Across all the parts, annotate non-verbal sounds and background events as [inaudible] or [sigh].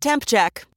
Temp check.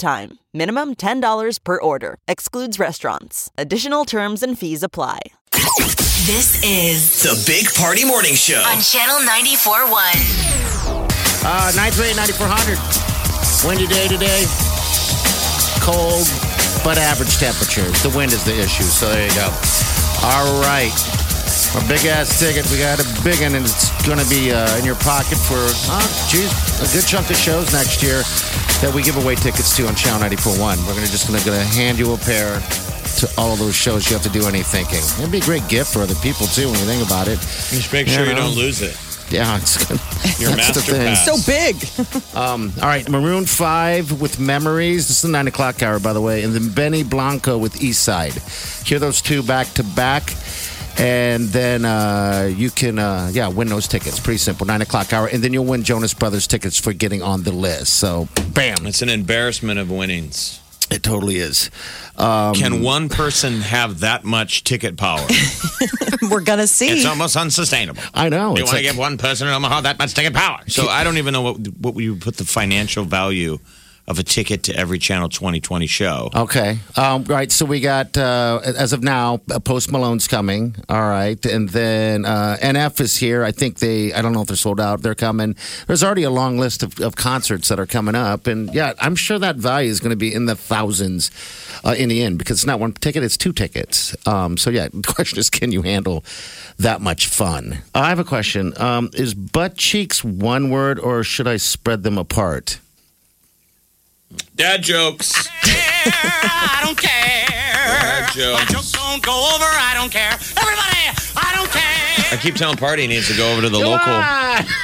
time. Minimum $10 per order. Excludes restaurants. Additional terms and fees apply. This is The Big Party Morning Show. on Channel 94.1. Uh, 938 9400. Windy day today. Cold, but average temperatures. The wind is the issue, so there you go. All right. Our big ass ticket. We got a big one, and it's going to be uh, in your pocket for, uh, geez, a good chunk of shows next year that we give away tickets to on Channel 941. We're gonna just going to hand you a pair to all of those shows. You have to do any thinking. It'd be a great gift for other people, too, when you think about it. Just make sure you know. don't lose it. Yeah, it's good. [laughs] Your That's the master thing. pass. So big. [laughs] All right, Maroon 5 with Memories. This is the 9 o'clock hour, by the way. And then Benny Blanco with Eastside. Hear those two back to back. And then uh, you can, uh, yeah, win those tickets. Pretty simple. 9 o'clock hour. And then you'll win Jonas Brothers tickets for getting on the list. So, bam. It's an embarrassment of winnings. It totally is. Um, Can one person have that much ticket power? [laughs] We're gonna see. It's almost unsustainable. I know. You want to like- give one person in Omaha that much ticket power. So I don't even know what what you put the financial value of a ticket to every Channel 2020 show. Okay. Um, right. So we got, uh, as of now, uh, Post Malone's coming. All right. And then uh, NF is here. I think they, I don't know if they're sold out. They're coming. There's already a long list of, of concerts that are coming up. And yeah, I'm sure that value is going to be in the thousands uh, in the end because it's not one ticket, it's two tickets. Um, so yeah, [laughs] the question is can you handle that much fun? I have a question. Um, is butt cheeks one word or should I spread them apart? Dad jokes. I don't care. Dad My jokes. jokes don't go over. I don't care. Everybody, I don't care. I keep telling Party he needs to go over to the local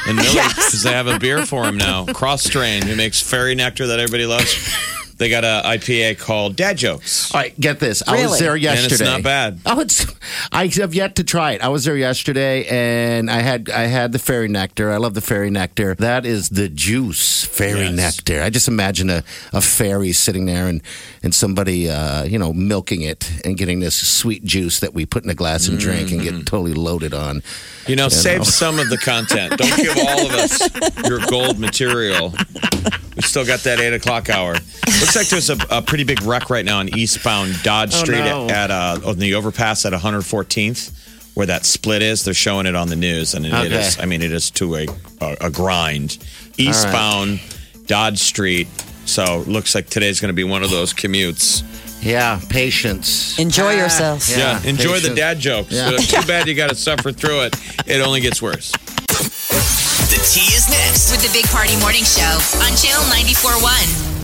in Millard [laughs] because they have a beer for him now. Kros Strain, who makes fairy nectar that everybody loves. They got a IPA called Dad Jokes. All right, get this. I was Really? there And yesterday. it's not bad. Oh, it's. I have yet to try it. I was there yesterday, and I had I had the fairy nectar. I love the fairy nectar. That is the juice, fairy Yes. nectar. I just imagine a, a fairy sitting there and and somebody uh, you know milking it and getting this sweet juice that we put in a glass and drink and Mm-hmm. get totally loaded on. You know, save know. some of the content. Don't give all of us your gold material. We still got that eight o'clock hour. Looks like there's a, a pretty big wreck right now on eastbound Dodge Oh, Street no. at uh, on the overpass at 114th, where that split is. They're showing it on the news, and it Okay. is. I mean, it is to a a, a grind. Eastbound Dodge Street. So looks like today's going to be one of those commutes. Yeah, patience. Enjoy yourself. Yeah, enjoy the dad jokes. Yeah. Too bad you got to [laughs] suffer through it. It only gets worse. The tea is next. With the Big Party Morning Show on Channel 94.1.